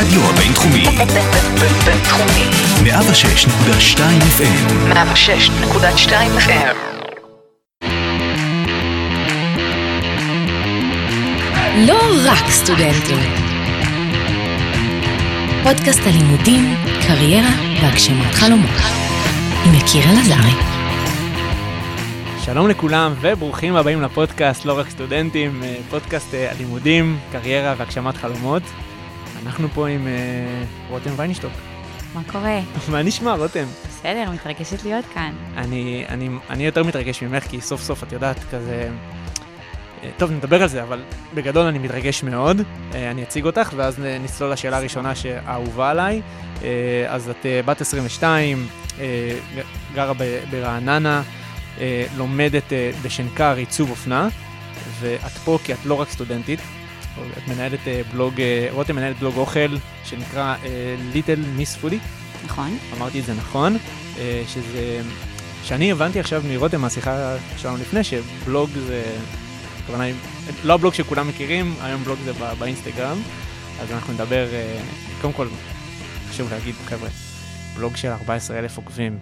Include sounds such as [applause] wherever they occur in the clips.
הרדיו הבינתחומי, בינתחומי. 106.2 FM, 106.2 FM. לא רק סטודנטים. פודקאסט הלימודים, קריירה והגשמת חלומות. עם יקיר אלעזרי. שלום לכולם וברוכים הבאים לפודקאסט לא רק סטודנטים, אה, פודקאסט אה, הלימודים, קריירה והגשמת חלומות. אנחנו פה עם אה, רותם ויינשטוק. מה קורה? [laughs] מה נשמע רותם? בסדר, מתרגשת להיות כאן. אני, אני, אני יותר מתרגש ממך כי סוף סוף את יודעת כזה... אה, טוב, נדבר על זה, אבל בגדול אני מתרגש מאוד. אה, אני אציג אותך ואז נצלול לשאלה הראשונה שהאהובה עליי. אז את בת 22, אה, ג- גרה ברעננה, לומדת בשנקר עיצוב אופנה, ואת פה כי את לא רק סטודנטית, את מנהלת אה, בלוג, אה, רותם מנהלת בלוג אוכל שנקרא ליטל מיס פודי, נכון? אמרתי את זה נכון, אה, שזה, שאני הבנתי עכשיו מרותם מהשיחה שלנו לפני, שבלוג זה, הכוונה היא, לא הבלוג שכולם מכירים, היום בלוג זה בא- באינסטגרם, אז אנחנו נדבר, קודם כל, חשוב להגיד, חבר'ה, בלוג של 14,000 עוקבים,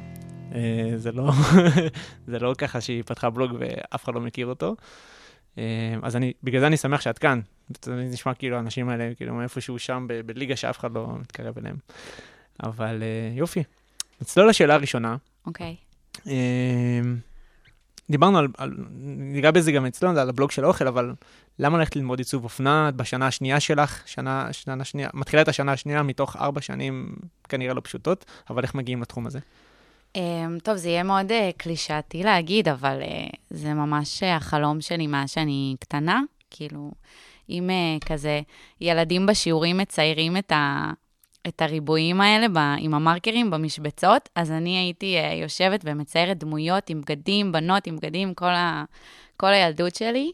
זה לא, [laughs] זה לא ככה שהיא פתחה בלוג ואף אחד לא מכיר אותו. אז אני, בגלל זה אני שמח שאת כאן. זה נשמע כאילו האנשים האלה, כאילו איפשהו שם ב- בליגה שאף אחד לא מתקרב אליהם. אבל אה, יופי. נצלול לשאלה הראשונה. אוקיי. אה, דיברנו על, על, ניגע בזה גם אצלנו, על הבלוג של האוכל, אבל למה ללכת ללמוד עיצוב אופנה? בשנה השנייה שלך, שנה, שנה שנייה, מתחילה את השנה השנייה מתוך ארבע שנים כנראה לא פשוטות, אבל איך מגיעים לתחום הזה? Um, טוב, זה יהיה מאוד uh, קלישאתי להגיד, אבל uh, זה ממש uh, החלום שלי מאז שאני קטנה. כאילו, אם uh, כזה ילדים בשיעורים מציירים את, ה, את הריבועים האלה ב, עם המרקרים במשבצות, אז אני הייתי uh, יושבת ומציירת דמויות עם בגדים, בנות עם בגדים, כל, ה, כל הילדות שלי.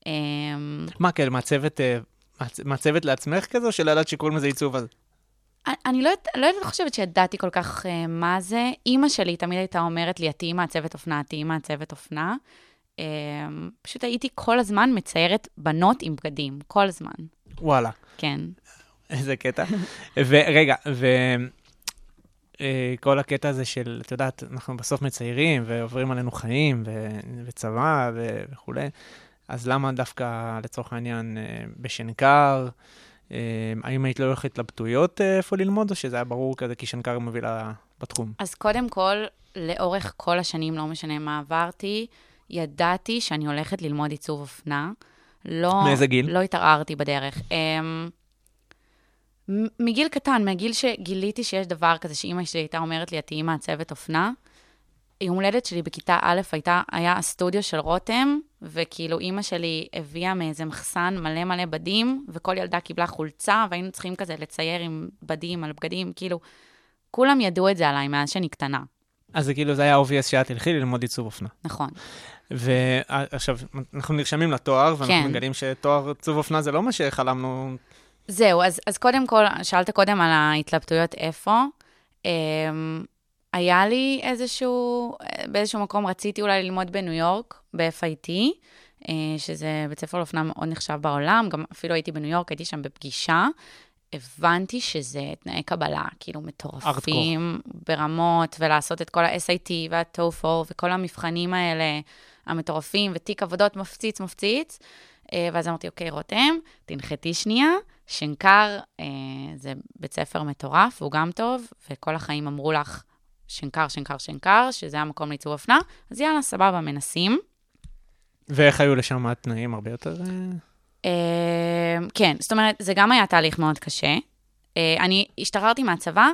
Um, מה, כאלה מעצבת, אה, מעצ- מעצבת לעצמך כזה, או שלא ידעת שקוראים לזה עיצוב אז? אני לא, לא חושבת שידעתי כל כך uh, מה זה. אימא שלי תמיד הייתה אומרת לי, את תהיי מעצבת אופנה, את תהיי מעצבת אופנה. Um, פשוט הייתי כל הזמן מציירת בנות עם בגדים, כל הזמן, וואלה. כן. איזה קטע. ורגע, וכל הקטע הזה של, את יודעת, אנחנו בסוף מציירים ועוברים עלינו חיים ו... וצבא ו... וכולי, אז למה דווקא, לצורך העניין, אה, בשנקר? אה, האם היית לא הולכת התלבטויות אה, איפה ללמוד, או שזה היה ברור כזה כי שנקר מובילה בתחום? אז קודם כל, לאורך כל השנים, לא משנה מה עברתי, ידעתי שאני הולכת ללמוד עיצוב אופנה. לא, מאיזה גיל? לא התערערתי בדרך. Um, מגיל קטן, מהגיל שגיליתי שיש דבר כזה, שאימא שלי הייתה אומרת לי, את תהיי מעצבת אופנה. יום הולדת שלי בכיתה א' הייתה, היה הסטודיו של רותם, וכאילו אימא שלי הביאה מאיזה מחסן מלא מלא בדים, וכל ילדה קיבלה חולצה, והיינו צריכים כזה לצייר עם בדים על בגדים, כאילו, כולם ידעו את זה עליי מאז שאני קטנה, אז זה כאילו, זה היה obvious שאת תלכי ללמוד עיצוב אופנה. נכון. ועכשיו, אנחנו נרשמים לתואר, ואנחנו כן. מגלים שתואר עיצוב אופנה זה לא מה שחלמנו זהו, אז, אז קודם כל, שאלת קודם על ההתלבטויות איפה. Um, היה לי איזשהו, באיזשהו מקום רציתי אולי ללמוד בניו יורק, ב-FIT, uh, שזה בית ספר לאופנה מאוד נחשב בעולם, גם אפילו הייתי בניו יורק, הייתי שם בפגישה. הבנתי שזה תנאי קבלה, כאילו מטורפים ברמות, ולעשות את כל ה-SIT וה-TOEFL וכל המבחנים האלה המטורפים, ותיק עבודות מפציץ מפציץ. אה, ואז אמרתי, אוקיי, רותם, תנחתי שנייה, שנקר אה, זה בית ספר מטורף, והוא גם טוב, וכל החיים אמרו לך, שנקר, שנקר, שנקר, שזה המקום לעיצוב אופנה, אז יאללה, סבבה, מנסים. ואיך היו לשם התנאים הרבה יותר... אה, כן, זאת אומרת, זה גם היה תהליך מאוד קשה. אני השתחררתי מהצבא,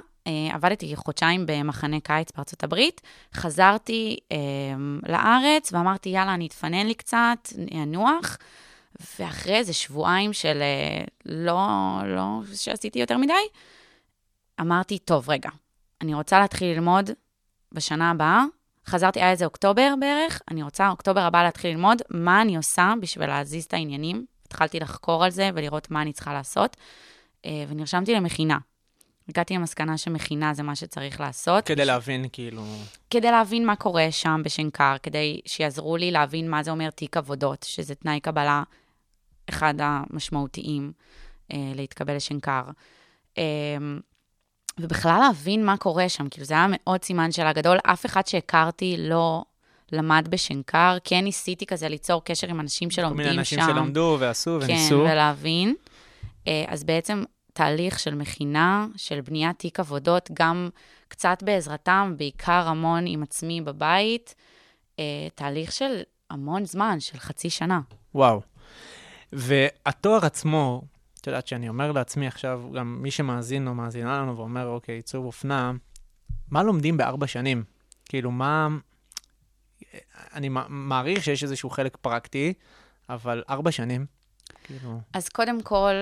עבדתי חודשיים במחנה קיץ בארצות הברית, חזרתי אה, לארץ ואמרתי, יאללה, אני אתפנן לי קצת, אנוח, ואחרי איזה שבועיים של אה, לא, לא שעשיתי יותר מדי, אמרתי, טוב, רגע, אני רוצה להתחיל ללמוד בשנה הבאה. חזרתי, היה איזה אוקטובר בערך, אני רוצה אוקטובר הבא להתחיל ללמוד מה אני עושה בשביל להזיז את העניינים. התחלתי לחקור על זה ולראות מה אני צריכה לעשות, אה, ונרשמתי למכינה. הגעתי למסקנה שמכינה זה מה שצריך לעשות. כדי להבין, כאילו... כדי להבין מה קורה שם בשנקר, כדי שיעזרו לי להבין מה זה אומר תיק עבודות, שזה תנאי קבלה אחד המשמעותיים אה, להתקבל לשנקר. אמ, ובכלל להבין מה קורה שם, כאילו זה היה מאוד סימן שאלה גדול. אף אחד שהכרתי לא למד בשנקר, כן ניסיתי כזה ליצור קשר עם אנשים כל שלומדים שם. מיני אנשים שלמדו ועשו כן, וניסו. ולהבין. אה, אז בעצם תהליך של מכינה, של בניית תיק עבודות, גם קצת בעזרתם, בעיקר המון עם עצמי בבית. אה, תהליך של המון זמן, של חצי שנה. וואו. והתואר עצמו, את יודעת שאני אומר לעצמי עכשיו, גם מי שמאזין או מאזינה לנו ואומר, אוקיי, עיצוב אופנה, מה לומדים בארבע שנים? כאילו, מה... אני מע- מעריך שיש איזשהו חלק פרקטי, אבל ארבע שנים, כאילו... אז קודם כל,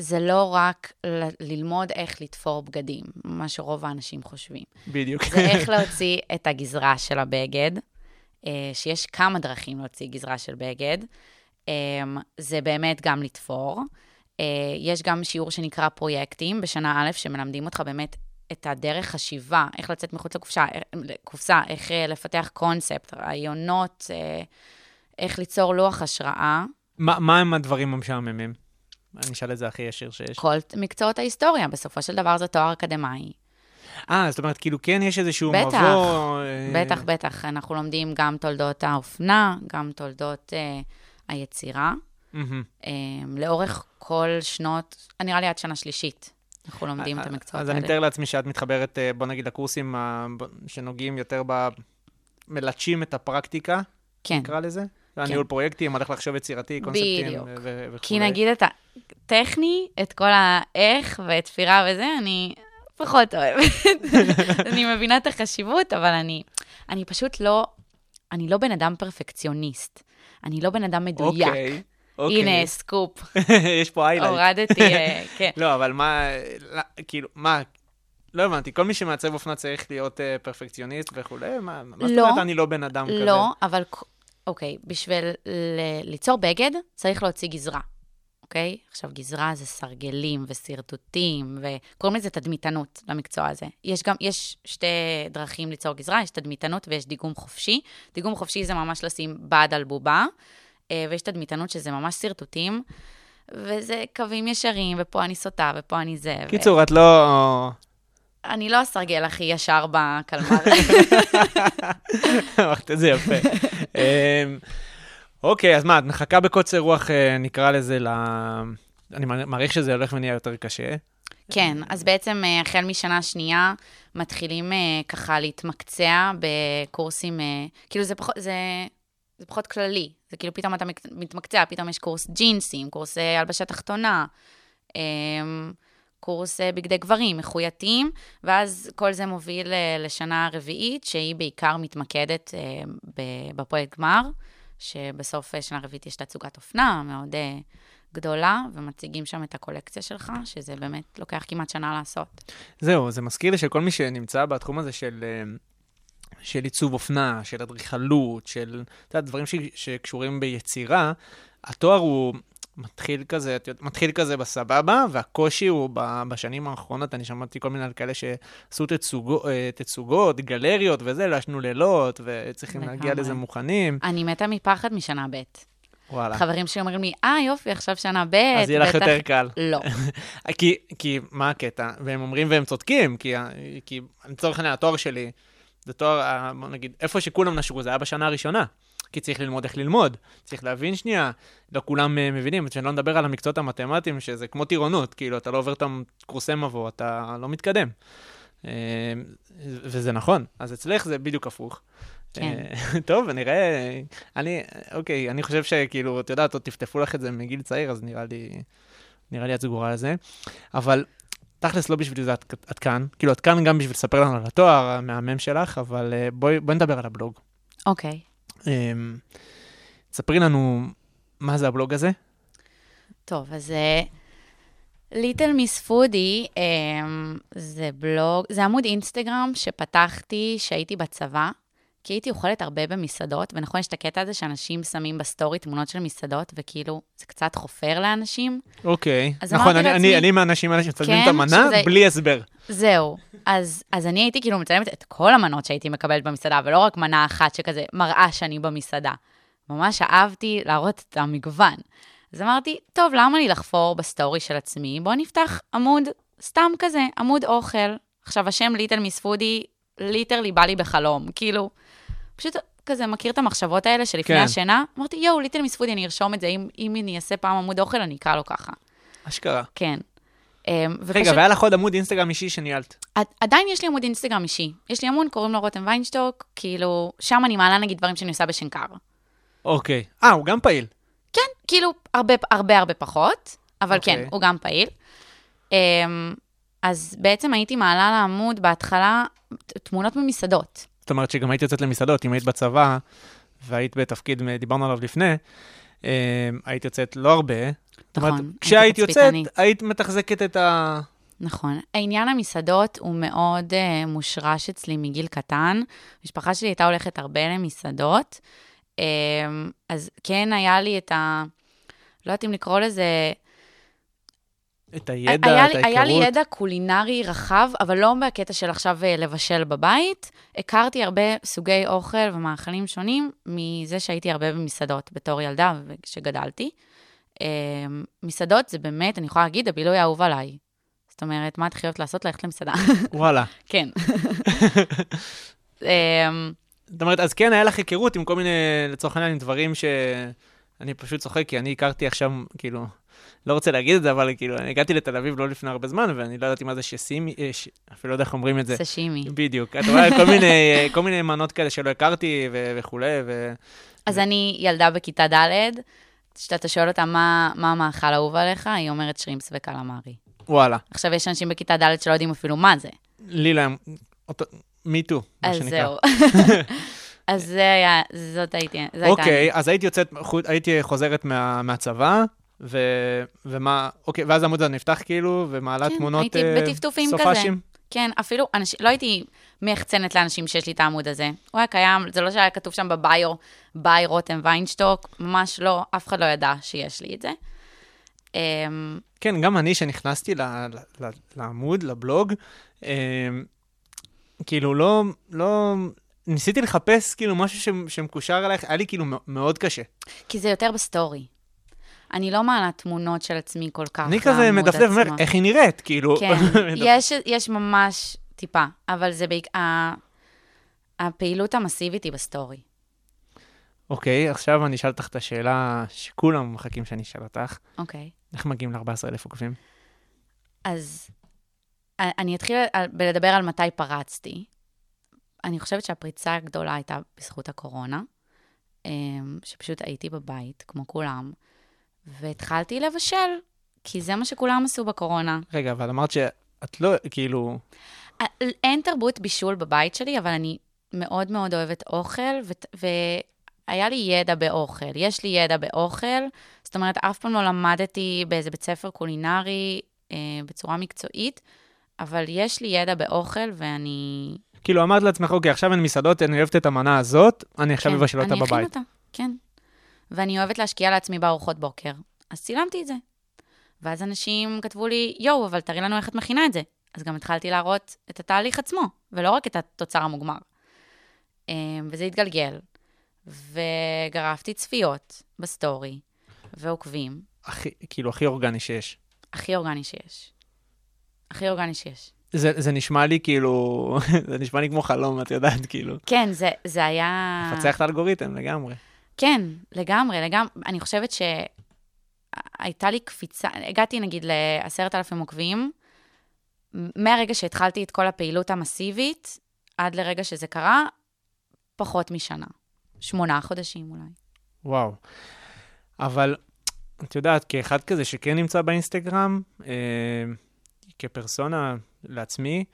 זה לא רק ל- ללמוד איך לתפור בגדים, מה שרוב האנשים חושבים. בדיוק. זה איך להוציא את הגזרה של הבגד, אה, שיש כמה דרכים להוציא גזרה של בגד. אה, זה באמת גם לתפור. אה, יש גם שיעור שנקרא פרויקטים בשנה א', שמלמדים אותך באמת את הדרך חשיבה, איך לצאת מחוץ לקופסה, אה, לקופסה, איך אה, לפתח קונספט, רעיונות, איך ליצור לוח השראה. מה, מה הם הדברים המשעממים? אני אשאל את זה הכי ישיר שיש. כל מקצועות ההיסטוריה, בסופו של דבר זה תואר אקדמאי. אה, זאת אומרת, כאילו כן יש איזשהו בטח, מבוא... אה, בטח, בטח. אנחנו לומדים גם תולדות האופנה, גם תולדות אה, היצירה. מהמם. אה, לאורך כל שנות, נראה לי עד שנה שלישית, אנחנו לומדים את אה, המקצועות אז האלה. אני מתאר לעצמי שאת מתחברת, אה, בוא נגיד, לקורסים שנוגעים יותר ב... מלטשים את הפרקטיקה, כן, נקרא לזה. הניהול פרויקטים, הלך חשיבה יצירתי, קונספטים בדיוק. ו- ו- וכולי. כי נגיד את הטכני, את כל האיך ותפירה וזה, אני פחות אוהבת. [laughs] אני מבינה את החשיבות, אבל אני, אני פשוט לא, אני לא בן אדם פרפקציוניסט. אני לא בן אדם מדויק. אוקיי, אוקיי. הנה, סקופ, [laughs] יש פה highlight. הורדתי, אה, [laughs] כן. לא, אבל מה, לא, כאילו, מה, לא הבנתי, כל מי שמעצב אופנה צריך להיות אה, פרפקציוניסט וכולי? מה מה זאת לא. אומרת אני לא בן אדם כזה? לא, אבל אוקיי, בשביל ל- ליצור בגד צריך להוציא גזרה, אוקיי? עכשיו, גזרה זה סרגלים ושרטוטים, וקוראים לזה תדמיתנות למקצוע הזה. יש גם, יש שתי דרכים ליצור גזרה, יש תדמיתנות ויש דיגום חופשי. דיגום חופשי זה ממש לשים בד על בובה, אה, ויש תדמיתנות שזה ממש שרטוטים, וזה קווים ישרים, ופה אני סוטה, ופה אני זה. ו- קיצור, את לא... אני לא הסרגל הכי ישר בקלמר. [laughs] אמרת את זה יפה. אמ, אוקיי, אז מה, את מחכה בקוצר רוח, אה, נקרא לזה, ל... אני מעריך שזה הולך ונהיה יותר קשה. כן, אז בעצם אה, החל משנה שנייה מתחילים אה, ככה להתמקצע בקורסים, כאילו זה פחות, זה, זה פחות כללי, זה כאילו פתאום אתה מת- מתמקצע, פתאום יש קורס ג'ינסים, קורס הלבשה תחתונה, אה, קורס בגדי גברים, מחוייתים, ואז כל זה מוביל לשנה רביעית, שהיא בעיקר מתמקדת בפרויקט גמר, שבסוף אה, שנה רביעית יש תצוגת אופנה מאוד אה, גדולה, ומציגים שם את הקולקציה שלך, שזה באמת לוקח כמעט שנה לעשות. זהו, זה מזכיר לי שכל מי שנמצא בתחום הזה של, אה, של עיצוב אופנה, של אדריכלות, של, אתה יודע, דברים ש, שקשורים ביצירה, התואר הוא מתחיל כזה, את יודעת, מתחיל כזה בסבבה, והקושי הוא ב, בשנים האחרונות, אני שמעתי כל מיני על כאלה שעשו תצוגו, אה, תצוגות, גלריות וזה, לעשנו לילות, וצריכים להגיע לגמרי. לזה מוכנים. אני מתה מפחד משנה ב'. וואלה. חברים שלי אומרים לי, אה, יופי, עכשיו שנה ב', אז יהיה לך בטח." יותר קל. לא. [laughs] כי, כי מה הקטע? והם אומרים והם צודקים, כי, כי לצורך העניין, התואר שלי, זה תואר, נגיד, איפה שכולם נשרו, זה היה בשנה הראשונה. כי צריך ללמוד איך ללמוד, צריך להבין שנייה, לא כולם אה, מבינים, שאני לא מדבר על המקצועות המתמטיים, שזה כמו טירונות, כאילו, אתה לא עובר את הקורסי מבוא, אתה לא מתקדם. אה, וזה נכון, אז אצלך זה בדיוק הפוך. כן. אה, [laughs] טוב, נראה, אני, אוקיי, אני חושב שכאילו, את יודעת, עוד טפטפו לך את זה מגיל צעיר, אז נראה לי, נראה לי את סגורה על זה. אבל תכלס לא בשביל זה את, את כאן, כאילו, את כאן גם בשביל לספר לנו על התואר המהמם שלך, אבל בואי, בואי נדבר על הבלוג. אוקיי. תספרי לנו מה זה הבלוג הזה. טוב, אז Little Miss Foodie זה בלוג, זה עמוד אינסטגרם שפתחתי כשהייתי בצבא, כי הייתי אוכלת הרבה במסעדות, ונכון, יש את הקטע הזה שאנשים שמים בסטורי תמונות של מסעדות, וכאילו, זה קצת חופר לאנשים. אוקיי. אז נכון, אני, לעצמי- אני, אני מהאנשים האלה שמצלמים כן, את המנה שזה- בלי הסבר. זהו. אז, אז אני הייתי כאילו מצלמת את כל המנות שהייתי מקבלת במסעדה, ולא רק מנה אחת שכזה מראה שאני במסעדה. ממש אהבתי להראות את המגוון. אז אמרתי, טוב, למה לי לחפור בסטורי של עצמי? בואו נפתח עמוד סתם כזה, עמוד אוכל. עכשיו, השם Little Miss Foodie, literally בא לי בחלום. כאילו, פשוט כזה מכיר את המחשבות האלה שלפני כן. השינה? אמרתי, יואו, Little Miss Foodie, אני ארשום את זה, אם, אם אני אעשה פעם עמוד אוכל, אני אקרא לו ככה. אשכרה. כן. אמ, רגע, ופשוט- והיה לך עוד עמוד אינסטגרם אישי שניהלת. עד- עדיין יש לי עמוד אינסטגרם אישי. יש לי עמוד, קוראים לו רותם ויינשטוק, כאילו, שם אני מעלה נגיד דברים שאני עושה בשנקר. אוקיי. אה, הוא גם פעיל. כן, כאילו, הרבה, הרבה, הרבה פחות, אבל אוקיי. כן, הוא גם פעיל. אמ, אז בעצם הייתי מעלה לעמוד בהתחלה תמונות ממסעדות. זאת אומרת שגם היית יוצאת למסעדות, אם היית בצבא והיית בתפקיד, דיברנו עליו לפני, אה, היית יוצאת לא הרבה. אומרת, נכון, הייתי כשהיית יוצאת. היית מתחזקת את ה... נכון. העניין המסעדות הוא מאוד uh, מושרש אצלי מגיל קטן. המשפחה שלי הייתה הולכת הרבה למסעדות, um, אז כן היה לי את ה... לא יודעת אם לקרוא לזה... את הידע, היה, את ההיכרות. היה לי ידע קולינרי רחב, אבל לא בקטע של עכשיו אה, לבשל בבית. הכרתי הרבה סוגי אוכל ומאכלים שונים מזה שהייתי הרבה במסעדות בתור ילדה וכשגדלתי. אה, מסעדות זה באמת, אני יכולה להגיד, הבילוי האהוב עליי. זאת אומרת, מה את חייבת לעשות? ללכת למסעדה. [laughs] וואלה. כן. [laughs] אה, זאת אומרת, אז כן, היה לך היכרות עם כל מיני, לצורך העניין, דברים ש... אני פשוט צוחק, כי אני הכרתי עכשיו, כאילו, לא רוצה להגיד את זה, אבל כאילו, אני הגעתי לתל אביב לא לפני הרבה זמן, ואני לא ידעתי מה זה שסימי, אה, ש... אפילו לא יודע איך אומרים את זה. סשימי. בדיוק. אתה רואה כל מיני, אה, כל מיני מנות כאלה שלא הכרתי ו- וכולי, ו... אז אני ילדה בכיתה ד', כשאתה שואל אותה מה מה המאכל האהוב עליך, היא אומרת שרימפס וקלמרי. וואלה. עכשיו, יש אנשים בכיתה ד' שלא יודעים אפילו מה זה. לי להם, אותו, מי טו, מה אז שנקרא. זהו. אז זה היה, זאת הייתי, זו הייתה אוקיי. אז הייתי יוצאת, הייתי חוזרת מה, מהצבא, ו, ומה, אוקיי, ואז העמוד הזה נפתח כאילו, ומעלה כן, תמונות הייתי אה, בטפטופים כזה. סופאשים. כן, אפילו אנשים, לא הייתי מייחצנת לאנשים שיש לי את העמוד הזה. הוא היה קיים, זה לא שהיה כתוב שם ב bio, by רותם ויינשטוק, ממש לא, אף אחד לא ידע שיש לי את זה. אמ, כן, גם אני, שנכנסתי ל, ל, לעמוד, לבלוג, אה, כאילו לא, לא, ניסיתי לחפש כאילו משהו ש, שמקושר אלייך, היה לי כאילו מאוד קשה. כי זה יותר בסטורי. אני לא מעלה תמונות של עצמי כל כך אני כזה מדפדף, אומר. איך היא נראית, כאילו. כן, [laughs] יש, יש ממש טיפה, אבל זה בעיקר... הפעילות המסיבית היא בסטורי. אוקיי, עכשיו אני אשאל אותך את השאלה שכולם מחכים שאני אשאל אותך. אוקיי. איך מגיעים ל-14,000 עוקבים? אז אני אתחיל בלדבר על מתי פרצתי. אני חושבת שהפריצה הגדולה הייתה בזכות הקורונה, אמ, שפשוט הייתי בבית, כמו כולם, והתחלתי לבשל, כי זה מה שכולם עשו בקורונה. רגע, אבל אמרת שאת לא, כאילו, אין תרבות בישול בבית שלי, אבל אני מאוד מאוד אוהבת אוכל, ות- והיה לי ידע באוכל. יש לי ידע באוכל, זאת אומרת, אף פעם לא למדתי באיזה בית ספר קולינרי אה, בצורה מקצועית, אבל יש לי ידע באוכל, ואני... כאילו אמרת לעצמך, אוקיי, עכשיו אין מסעדות, אני אוהבת את המנה הזאת, אני עכשיו כן, אבשל אותה אני אכין בבית. אותה, כן. ואני אוהבת להשקיע לעצמי בארוחות בוקר. אז צילמתי את זה. ואז אנשים כתבו לי, יואו, אבל תראי לנו איך את מכינה את זה. אז גם התחלתי להראות את התהליך עצמו, ולא רק את התוצר המוגמר. אה, וזה התגלגל, וגרפתי צפיות בסטורי, ועוקבים, הכי, כאילו, הכי אורגני שיש. הכי אורגני שיש. הכי אורגני שיש. זה, זה נשמע לי כאילו, [laughs] זה נשמע לי כמו חלום, את יודעת, כאילו. כן, זה, זה היה... לפצח את האלגוריתם לגמרי. כן, לגמרי, לגמרי. אני חושבת שהייתה לי קפיצה, הגעתי נגיד לעשרת אלפים עוקבים, מהרגע שהתחלתי את כל הפעילות המסיבית, עד לרגע שזה קרה, פחות משנה. שמונה חודשים אולי. וואו. אבל, את יודעת, כאחד כזה שכן נמצא באינסטגרם, אה, כפרסונה לעצמי,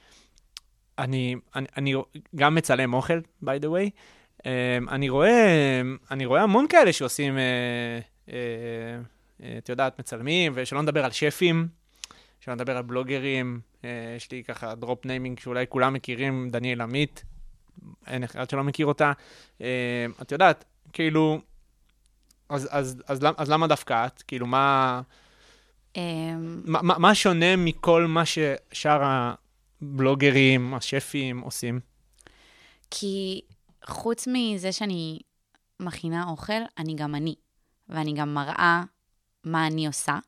אני, אני, אני גם מצלם אוכל, by the way. אה, אני רואה, אני רואה המון כאלה שעושים, אה, אה, אה, את יודעת, מצלמים, ושלא נדבר על שפים, שלא נדבר על בלוגרים. יש לי ככה drop naming שאולי כולם מכירים, דניאל עמית, אין אחד שלא מכיר אותה. את יודעת, כאילו, אז, אז, אז, למ- אז למה דווקא את? כאילו, אמ, מה, מה- מה שונה מכל מה ששאר הבלוגרים, השפים עושים? כי חוץ מזה שאני מכינה אוכל, אני גם אני. ואני גם מראה מה אני עושה,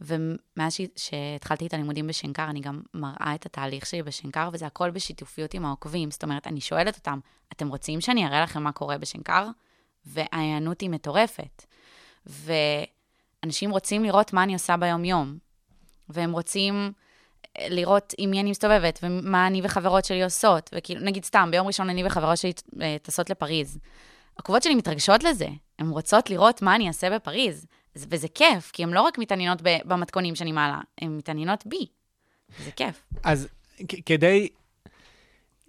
ומאז ש- שהתחלתי את הלימודים בשנקר, אני גם מראה את התהליך שלי בשנקר, וזה הכל בשיתופיות עם העוקבים. זאת אומרת, אני שואלת אותם, אתם רוצים שאני אראה לכם מה קורה בשנקר? וההיענות היא מטורפת. ואנשים רוצים לראות מה אני עושה ביום-יום, והם רוצים לראות עם מי אני מסתובבת, ומה אני וחברות שלי עושות. וכאילו, נגיד סתם, ביום ראשון אני וחברות שלי אה, טסות לפריז. העקובות שלי מתרגשות לזה, הן רוצות לראות מה אני אעשה בפריז. וזה כיף, כי הן לא רק מתעניינות במתכונים שאני מעלה, הן מתעניינות בי. זה כיף. אז כדי,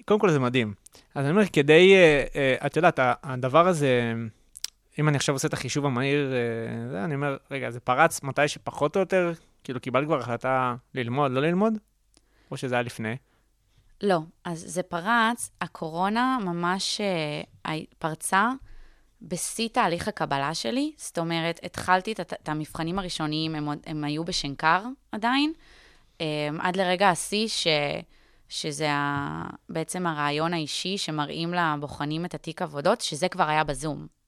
קודם כל זה מדהים. אז אני אומר, כדי, אה, אה, את יודעת, הדבר הזה, אם אני עכשיו עושה את החישוב המהיר, אה, זה, אני אומר, רגע, זה פרץ מתי שפחות או יותר, כאילו קיבלת כבר החלטה ללמוד, לא ללמוד? או שזה היה לפני? לא, אז זה פרץ, הקורונה ממש אה, פרצה בשיא תהליך הקבלה שלי. זאת אומרת, התחלתי את, את המבחנים הראשוניים, הם, הם היו בשנקר עדיין, אה, עד לרגע השיא, ש, שזה ה, בעצם הרעיון האישי שמראים לבוחנים את התיק עבודות, שזה כבר היה בזום.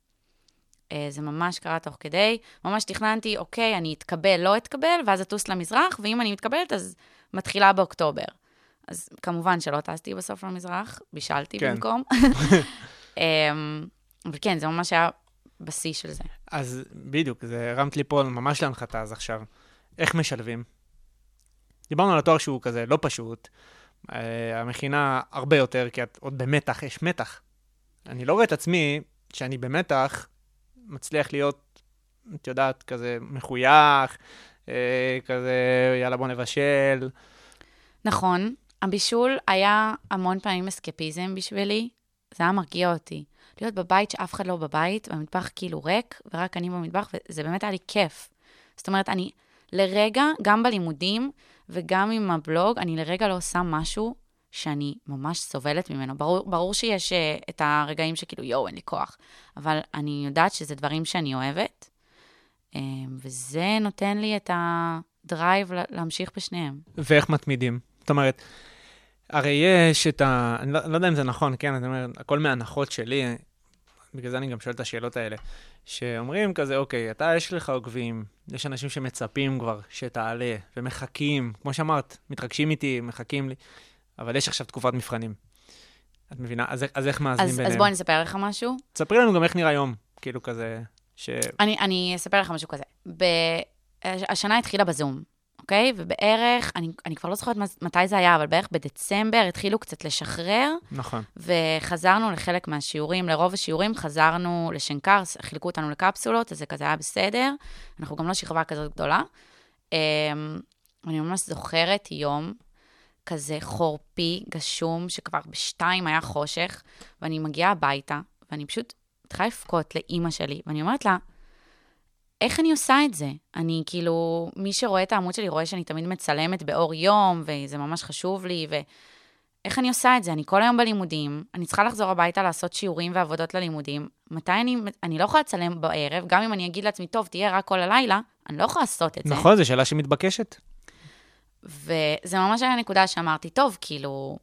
אה, זה ממש קרה תוך כדי, ממש תכננתי, אוקיי, אני אתקבל, לא אתקבל, ואז אטוס למזרח, ואם אני מתקבלת, אז מתחילה באוקטובר. אז כמובן שלא טסתי בסוף למזרח, בישלתי כן. במקום. [laughs] אמ, אבל כן, זה ממש היה בשיא של זה. אז בדיוק, זה הרמת לי פה ממש להנחתה אז עכשיו. איך משלבים? דיברנו על התואר שהוא כזה לא פשוט, אה, המכינה הרבה יותר, כי את עוד במתח, יש מתח. אני לא רואה את עצמי שאני במתח מצליח להיות, את יודעת, כזה מחוייך, אה, כזה יאללה בוא נבשל. נכון, הבישול היה המון פעמים אסקפיזם בשבילי, זה היה מרגיע אותי. להיות בבית שאף אחד לא בבית, והמטבח כאילו ריק, ורק אני במטבח, וזה באמת היה לי כיף. זאת אומרת, אני לרגע, גם בלימודים וגם עם הבלוג, אני לרגע לא עושה משהו שאני ממש סובלת ממנו. ברור, ברור שיש אה, את הרגעים שכאילו, יואו, אין לי כוח, אבל אני יודעת שזה דברים שאני אוהבת, אה, וזה נותן לי את הדרייב לה- להמשיך בשניהם. ואיך מתמידים? זאת אומרת, הרי יש את ה... אני לא, לא יודע אם זה נכון, כן, אני אומר, הכל מהנחות שלי, בגלל זה אני גם שואל את השאלות האלה, שאומרים כזה, אוקיי, אתה, יש לך עוקבים, יש אנשים שמצפים כבר שתעלה, ומחכים, כמו שאמרת, מתרגשים איתי, מחכים לי, אבל יש עכשיו תקופת מבחנים. את מבינה? אז, אז איך מאזנים אז, ביניהם? אז בוא אני אספר לך משהו. תספרי לנו גם איך נראה יום, כאילו כזה, ש... אני, אני אספר לך משהו כזה. ב... השנה התחילה בזום, אוקיי? ובערך, אני, אני כבר לא זוכרת מתי זה היה, אבל בערך בדצמבר התחילו קצת לשחרר, נכון. וחזרנו לחלק מהשיעורים, לרוב השיעורים חזרנו לשנקר, חילקו אותנו לקפסולות, אז זה כזה היה בסדר. אנחנו גם לא שכבה כזאת גדולה. אמ, אני ממש זוכרת יום כזה חורפי, גשום, שכבר בשתיים היה חושך, ואני מגיעה הביתה, ואני פשוט מתחילה לבכות לאימא שלי, ואני אומרת לה, איך אני עושה את זה? אני כאילו, מי שרואה את העמוד שלי רואה שאני תמיד מצלמת באור יום, וזה ממש חשוב לי, ואיך אני עושה את זה? אני כל היום בלימודים, אני צריכה לחזור הביתה לעשות שיעורים ועבודות ללימודים. מתי אני, אני לא יכולה לצלם בערב, גם אם אני אגיד לעצמי, טוב, תהיה רק כל הלילה, אני לא יכולה לעשות את זה. נכון, זו שאלה שמתבקשת. וזה ממש היה נקודה שאמרתי, טוב, כאילו,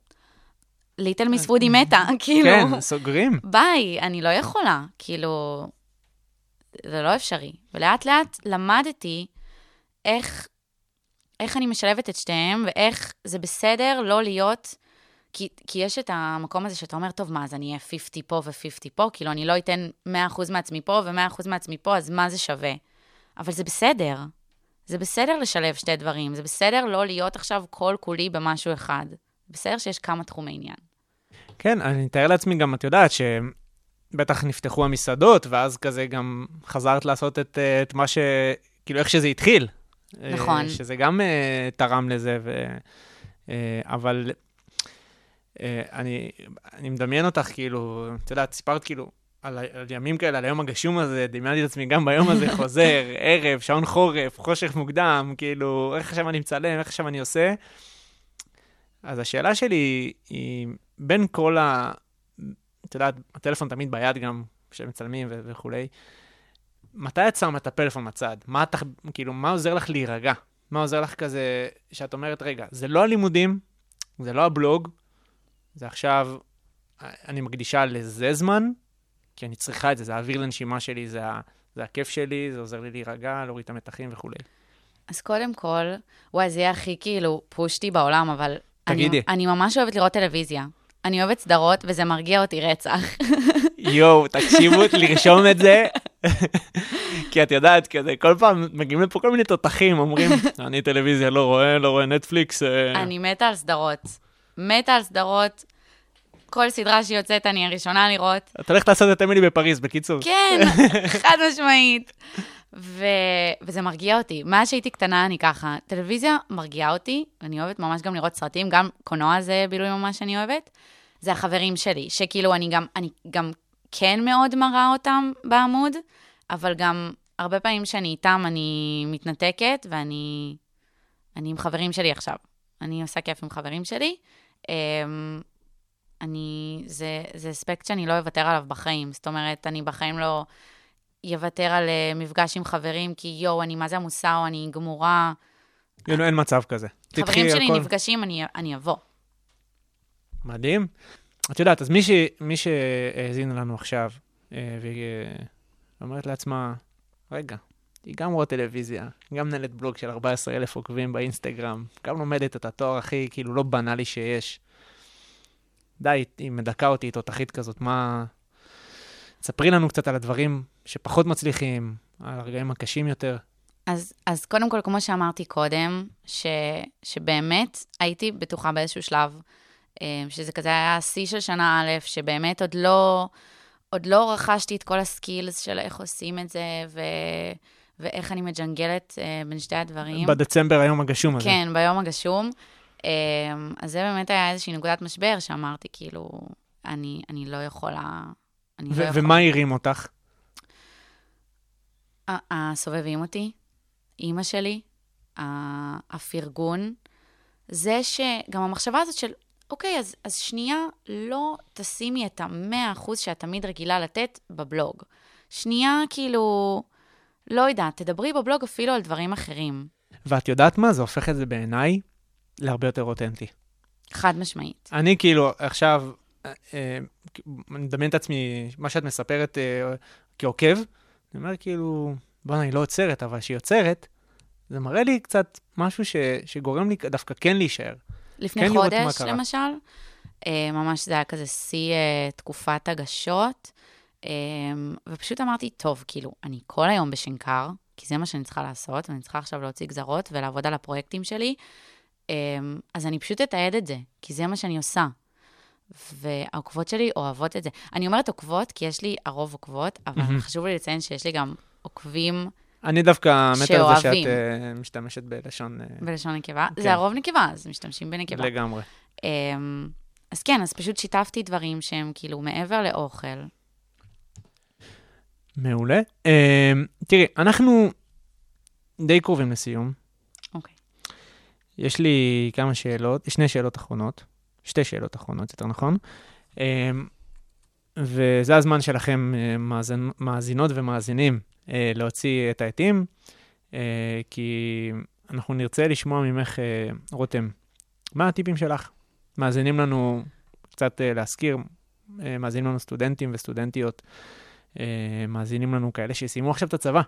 ליטל מיס וודי מתה, [laughs] כאילו, כן, סוגרים. ביי, אני לא יכולה, כאילו, זה לא אפשרי. ולאט לאט למדתי איך, איך אני משלבת את שתיהם, ואיך זה בסדר לא להיות, כי, כי יש את המקום הזה שאתה אומר, טוב, מה, אז אני אהיה 50 פה ו-50 פה, כאילו, אני לא אתן 100% מעצמי פה ו-100% מעצמי פה, אז מה זה שווה? אבל זה בסדר. זה בסדר לשלב שתי דברים, זה בסדר לא להיות עכשיו כל כולי במשהו אחד. בסדר שיש כמה תחומי עניין. כן, אני מתאר לעצמי גם, את יודעת, שבטח נפתחו המסעדות, ואז כזה גם חזרת לעשות את, אה, את מה ש... כאילו, איך שזה התחיל. אה, נכון. שזה גם uh, תרם לזה, ו... uh, אבל uh, אני, אני מדמיין אותך, כאילו, את יודעת, סיפרת כאילו על, על ימים כאלה, על היום הגשום הזה, דמיינתי את עצמי גם ביום הזה [laughs] חוזר, ערב, שעון חורף, חושך מוקדם, כאילו, איך עכשיו אני מצלם, איך עכשיו אני עושה. אז השאלה שלי היא, בין כל ה... את יודעת, הטלפון תמיד ביד גם, כשמצלמים ו- וכולי. מתי את שמה את הפלאפון בצד? מה אתה, כאילו, מה עוזר לך להירגע? מה עוזר לך כזה, שאת אומרת, רגע, זה לא הלימודים, זה לא הבלוג, זה עכשיו, אני מקדישה לזה זמן, כי אני צריכה את זה, זה האוויר לנשימה שלי, זה, ה, זה הכיף שלי, זה עוזר לי להירגע, להוריד את המתחים וכולי. אז קודם כל, וואי, זה יהיה הכי כאילו פושטי בעולם, אבל... תגידי. אני, אני ממש אוהבת לראות טלוויזיה. אני אוהבת סדרות, וזה מרגיע אותי רצח. [laughs] יואו, תקשיבו, לרשום את זה. [laughs] כי את יודעת, כזה, כל פעם מגיעים לפה כל מיני תותחים, אומרים, אני טלוויזיה לא רואה, לא רואה נטפליקס. אה." אני מתה על סדרות. מתה על סדרות. כל סדרה שיוצאת, אני הראשונה לראות. את הולכת לעשות את אמילי בפריז, בקיצור. כן, [laughs] חד משמעית. ו... וזה מרגיע אותי. מאז שהייתי קטנה אני ככה, טלוויזיה מרגיעה אותי, ואני אוהבת ממש גם לראות סרטים, גם קולנוע זה בילוי ממש שאני אוהבת. זה החברים שלי, שכאילו אני גם, אני גם כן מאוד מראה אותם בעמוד, אבל גם הרבה פעמים שאני איתם אני מתנתקת, ואני אני עם חברים שלי עכשיו. אני עושה כיף עם חברים שלי. אני, זה, זה אספקט שאני לא אוותר עליו בחיים. זאת אומרת, אני בחיים לא אוותר על אה, מפגש עם חברים, כי יואו, אני מה זה עמוסה או אני גמורה. יואו, אין מצב כזה. חברים שלי הכל. נפגשים, אני, אני אבוא. מדהים. את יודעת, אז מי, ש... מי שהאזין לנו עכשיו, אה, והיא אה, אומרת לעצמה, רגע, היא גם רואה טלוויזיה, גם מנהלת בלוג של 14,000 עוקבים באינסטגרם, גם לומדת את התואר הכי כאילו לא בנאלי שיש. די, היא מדכאה אותי, היא תותחית כזאת, מה... ספרי לנו קצת על הדברים שפחות מצליחים, על הרגעים הקשים יותר. אז, אז קודם כל, כמו שאמרתי קודם, ש, שבאמת הייתי בטוחה באיזשהו שלב, אה, שזה כזה היה השיא של שנה א', שבאמת עוד לא, עוד לא רכשתי את כל הסקילס של איך עושים את זה, ו, ואיך אני מג'נגלת אה, בין שתי הדברים. בדצמבר, היום הגשום הזה. כן, ביום הגשום. אה, אז זה באמת היה איזושהי נקודת משבר, שאמרתי, כאילו, אני, אני לא יכולה... אני לא יכולה. ומה הרים אותך? הסובבים אותי, אימא שלי, הפרגון, זה שגם המחשבה הזאת של, אוקיי, אז, אז שנייה, לא תשימי את המאה אחוז שאת תמיד רגילה לתת בבלוג. שנייה, כאילו, לא יודעת, תדברי בבלוג אפילו על דברים אחרים. ואת יודעת מה? זה הופך את זה בעיניי להרבה יותר אותנטי. חד משמעית. אני כאילו עכשיו, אה, אה, אני מדמיין את עצמי, מה שאת מספרת אה, כעוקב, אני אומר כאילו, בוא'נה, היא לא עוצרת, אבל כשהיא עוצרת, זה מראה לי קצת משהו ש, שגורם לי דווקא כן להישאר. לפני כן חודש. למשל, ממש זה היה כזה שיא תקופת הגשות, ופשוט אמרתי, טוב, כאילו, אני כל היום בשנקר, כי זה מה שאני צריכה לעשות, ואני צריכה עכשיו להוציא גזרות ולעבוד על הפרויקטים שלי, אז אני פשוט אתעד את זה, כי זה מה שאני עושה. והעוקבות שלי אוהבות את זה. אני אומרת עוקבות, כי יש לי הרוב עוקבות, אבל מהמם. חשוב לי לציין שיש לי גם עוקבים אני דווקא מת על זה שאת שאוהבים. אה, משתמשת בלשון אה, בלשון נקבה. כן. זה הרוב נקבה, אז משתמשים בנקבה. לגמרי. אמ, אז כן, אז פשוט שיתפתי דברים שהם כאילו מעבר לאוכל. מעולה. אה, תראי, אנחנו די קרובים לסיום. יש לי כמה שאלות, שני שאלות אחרונות, שתי שאלות אחרונות, יותר נכון. אה, וזה הזמן שלכם, אה, מאזין, מאזינות ומאזינים, אה, להוציא את העטים, אה, כי אנחנו נרצה לשמוע ממך, רותם, מה הטיפים שלך? מאזינים לנו, קצת להזכיר, מאזינים לנו סטודנטים וסטודנטיות, מאזינים לנו כאלה שסיימו עכשיו את הצבא,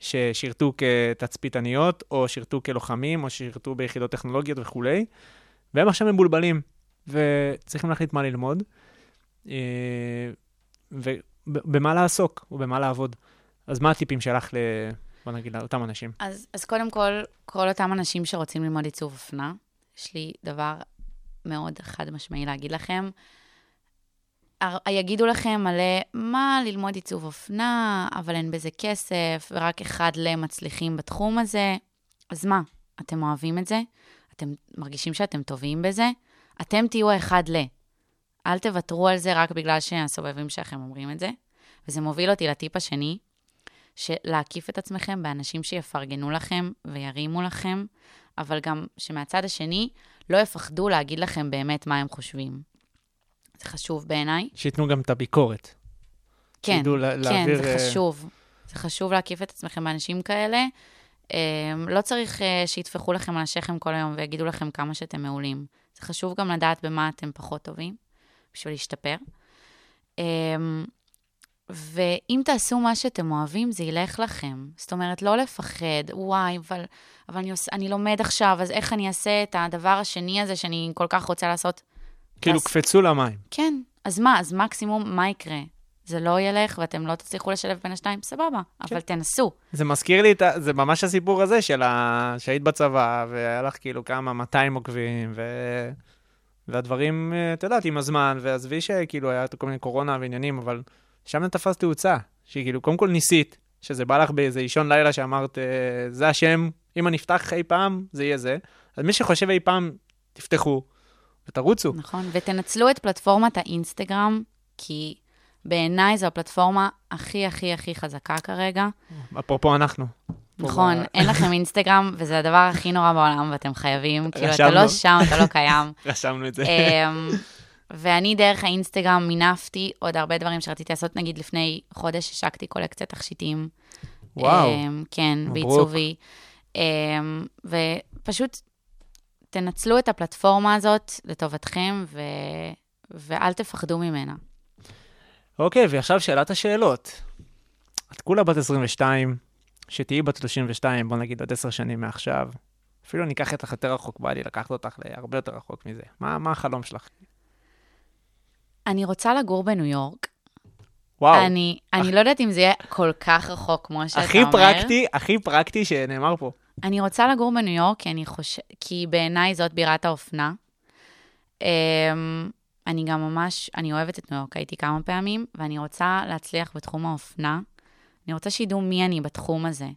ששירתו כתצפיתניות, או שירתו כלוחמים, או שירתו ביחידות טכנולוגיות וכולי, והם עכשיו מבולבלים, וצריכים להחליט מה ללמוד, אה, ובמה לעסוק, ובמה לעבוד. אז מה הטיפים שלך. בוא נגיד, לאותם אנשים? אז, אז קודם כל, כל אותם אנשים שרוצים ללמוד עיצוב אופנה, יש לי דבר מאוד חד משמעי להגיד לכם. יגידו לכם מלא, מה ללמוד עיצוב אופנה, אבל אין בזה כסף, ורק אחד למצליחים בתחום הזה. אז מה, אתם אוהבים את זה? אתם מרגישים שאתם טובים בזה? אתם תהיו האחד ל. אל תוותרו על זה רק בגלל שהסובבים שלכם אומרים את זה. וזה מוביל אותי לטיפ השני, שלהקיף את עצמכם באנשים שיפרגנו לכם וירימו לכם, אבל גם שמהצד השני לא יפחדו להגיד לכם באמת מה הם חושבים. זה חשוב בעיניי. שייתנו גם את הביקורת. כן, שידעו לה- כן, להעביר, זה אה, חשוב. זה חשוב להקיף את עצמכם באנשים כאלה. אה, לא צריך אה, שיטפחו לכם על השכם כל היום ויגידו לכם כמה שאתם מעולים. זה חשוב גם לדעת במה אתם פחות טובים, בשביל להשתפר. אה, ואם תעשו מה שאתם אוהבים, זה ילך לכם. זאת אומרת, לא לפחד, וואי, אבל, אבל אני, עוש, אני לומד עכשיו, אז איך אני אעשה את הדבר השני הזה שאני כל כך רוצה לעשות? כאילו, קפצו למים. כן, אז מה? אז מקסימום, מה יקרה? זה לא ילך ואתם לא תצליחו לשלב בין השתיים, סבבה, אבל תנסו. זה מזכיר לי, את ה... זה ממש הסיפור הזה של ה... שהיית בצבא, והיה לך כאילו כמה 200 עוקבים, ו... והדברים, אה, את יודעת, עם הזמן, ועזבי שכאילו היה כל מיני קורונה ועניינים, אבל שם זה תפס תאוצה, שכאילו, קודם כל ניסית, שזה בא לך באיזה אישון לילה שאמרת, אה, זה השם, אם אני אפתח אי פעם, זה יהיה זה. אז מי שחושב אי פעם, תפתחו ותרוצו. נכון, ותנצלו את פלטפורמת האינסטגרם, כי בעיניי זו הפלטפורמה הכי הכי הכי חזקה כרגע. אפרופו אנחנו. נכון, אין לכם אינסטגרם, וזה הדבר הכי נורא בעולם, ואתם חייבים. כאילו, אתה. לא שם, אתה לא קיים. [laughs] רשמנו את זה. אמ, ואני דרך האינסטגרם מינפתי עוד הרבה דברים שרציתי לעשות, נגיד לפני חודש השקתי קולקציית תכשיטים. וואו. אמ, כן. בעיצובי. אמ, ופשוט תנצלו את הפלטפורמה הזאת לטובתכם, ו... ואל תפחדו ממנה. אוקיי, ועכשיו שאלת השאלות. את כולה בת 22, שתהיי בת 32, בוא נגיד עוד 10 שנים מעכשיו. אפילו ניקח אותך יותר רחוק, בא לי לקחת אותך להרבה יותר רחוק מזה. מה, מה החלום שלך? אני רוצה לגור בניו יורק. וואו, אני, אני לא יודעת אם זה יהיה כל כך רחוק כמו שאתה הכי אומר. פרקטי, הכי פרקטי שנאמר פה. אני רוצה לגור בניו יורק, כי, אני חוש... כי בעיניי זאת בירת האופנה. Um, אני גם ממש, אני אוהבת את ניו יורק, הייתי כמה פעמים, ואני רוצה להצליח בתחום האופנה. אני רוצה שידעו מי אני בתחום הזה.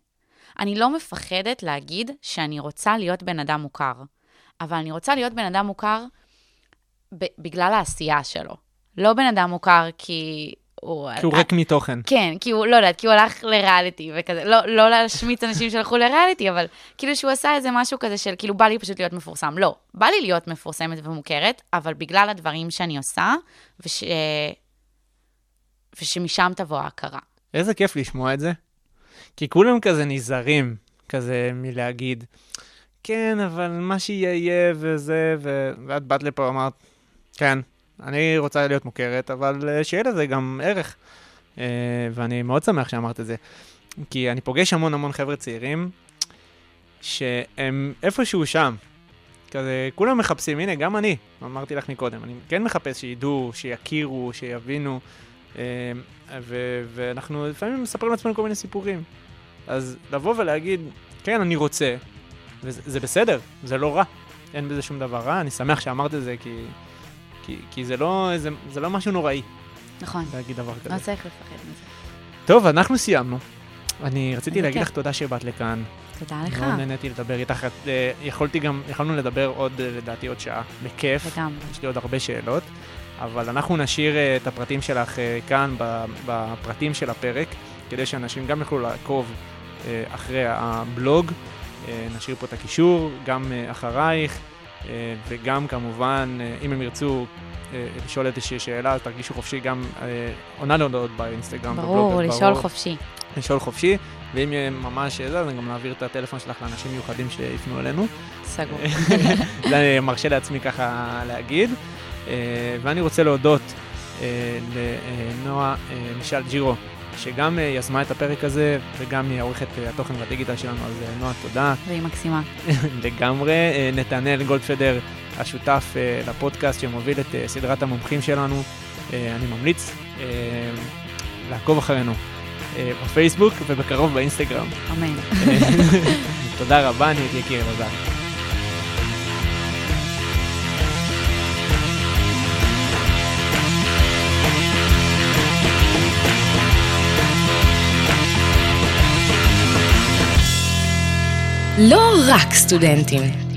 אני לא מפחדת להגיד שאני רוצה להיות בן אדם מוכר, אבל אני רוצה להיות בן אדם מוכר בגלל העשייה שלו. לא בן אדם מוכר כי הוא... כי הוא ריק מתוכן. כן, כי הוא, לא יודעת, כי הוא הלך לריאליטי וכזה, לא, לא להשמיץ אנשים שהלכו לריאליטי, אבל כאילו שהוא עשה איזה משהו כזה של, כאילו, בא לי פשוט להיות מפורסם. לא, בא לי להיות מפורסמת ומוכרת, אבל בגלל הדברים שאני עושה, וש... ושמשם תבוא ההכרה. איזה כיף לשמוע את זה. כי כולם כזה נזהרים, כזה מלהגיד, כן, אבל מה שיהיה יהיה וזה, ו... ואת באת לפה ואמרת, כן, אני רוצה להיות מוכרת, אבל אה, שיהיה לזה גם ערך. אה, ואני מאוד שמח שאמרת את זה, כי אני פוגש המון המון חבר'ה צעירים, שהם איפשהו שם. כזה, כולם מחפשים, הנה, גם אני, אמרתי לך מקודם, אני כן מחפש שידעו, שיכירו, שיבינו. אה, ו- ואנחנו לפעמים מספרים לעצמנו כל מיני סיפורים. אז לבוא ולהגיד, כן, אני רוצה, וזה זה בסדר, זה לא רע, אין בזה שום דבר רע, אני שמח שאמרת את זה, כי, כי, כי זה, לא, זה, זה לא משהו נוראי נכון, להגיד דבר כזה. לא צריך לפחד מזה. טוב, אנחנו סיימנו. אני רציתי איזה להגיד כיף. לך תודה שבאת לכאן. תודה לך. מאוד נהניתי לדבר איתך. אה, יכולתי גם, יכולנו לדבר עוד, אה, לדעתי, עוד שעה, בכיף. לגמרי. יש לי עוד הרבה שאלות, אבל אנחנו נשאיר אה, את הפרטים שלך כאן, בפרטים של הפרק, כדי שאנשים גם יוכלו לעקוב אחרי הבלוג. נשאיר פה את הקישור, גם אחרייך, וגם כמובן, אה, אם הם ירצו אה, לשאול איזושהי שאלה, אז תרגישו חופשי גם, אה, עונה להודעות באינסטגרם. ברור, לשאול חופשי. לשאול חופשי, ואם יהיה ממש זה, אז אני גם נעביר את הטלפון שלך לאנשים מיוחדים שיפנו אלינו. סגור. [laughs] זה אני מרשה לעצמי ככה להגיד. אה, ואני רוצה להודות אה, לנועה אה, מישל ג'ירו, שגם אה, יזמה את הפרק הזה, וגם היא עורכת אה, התוכן והדיגיטל שלנו, אז אה, נועה, תודה והיא מקסימה. [laughs] לגמרי. נתנאל גולדפדר, השותף לפודקאסט שמוביל את סדרת המומחים שלנו, אני ממליץ לעקוב אחרינו בפייסבוק ובקרוב באינסטגרם. אמן. [laughs] תודה רבה, אני הייתי יקיר אלעזר. לא רק סטודנטים.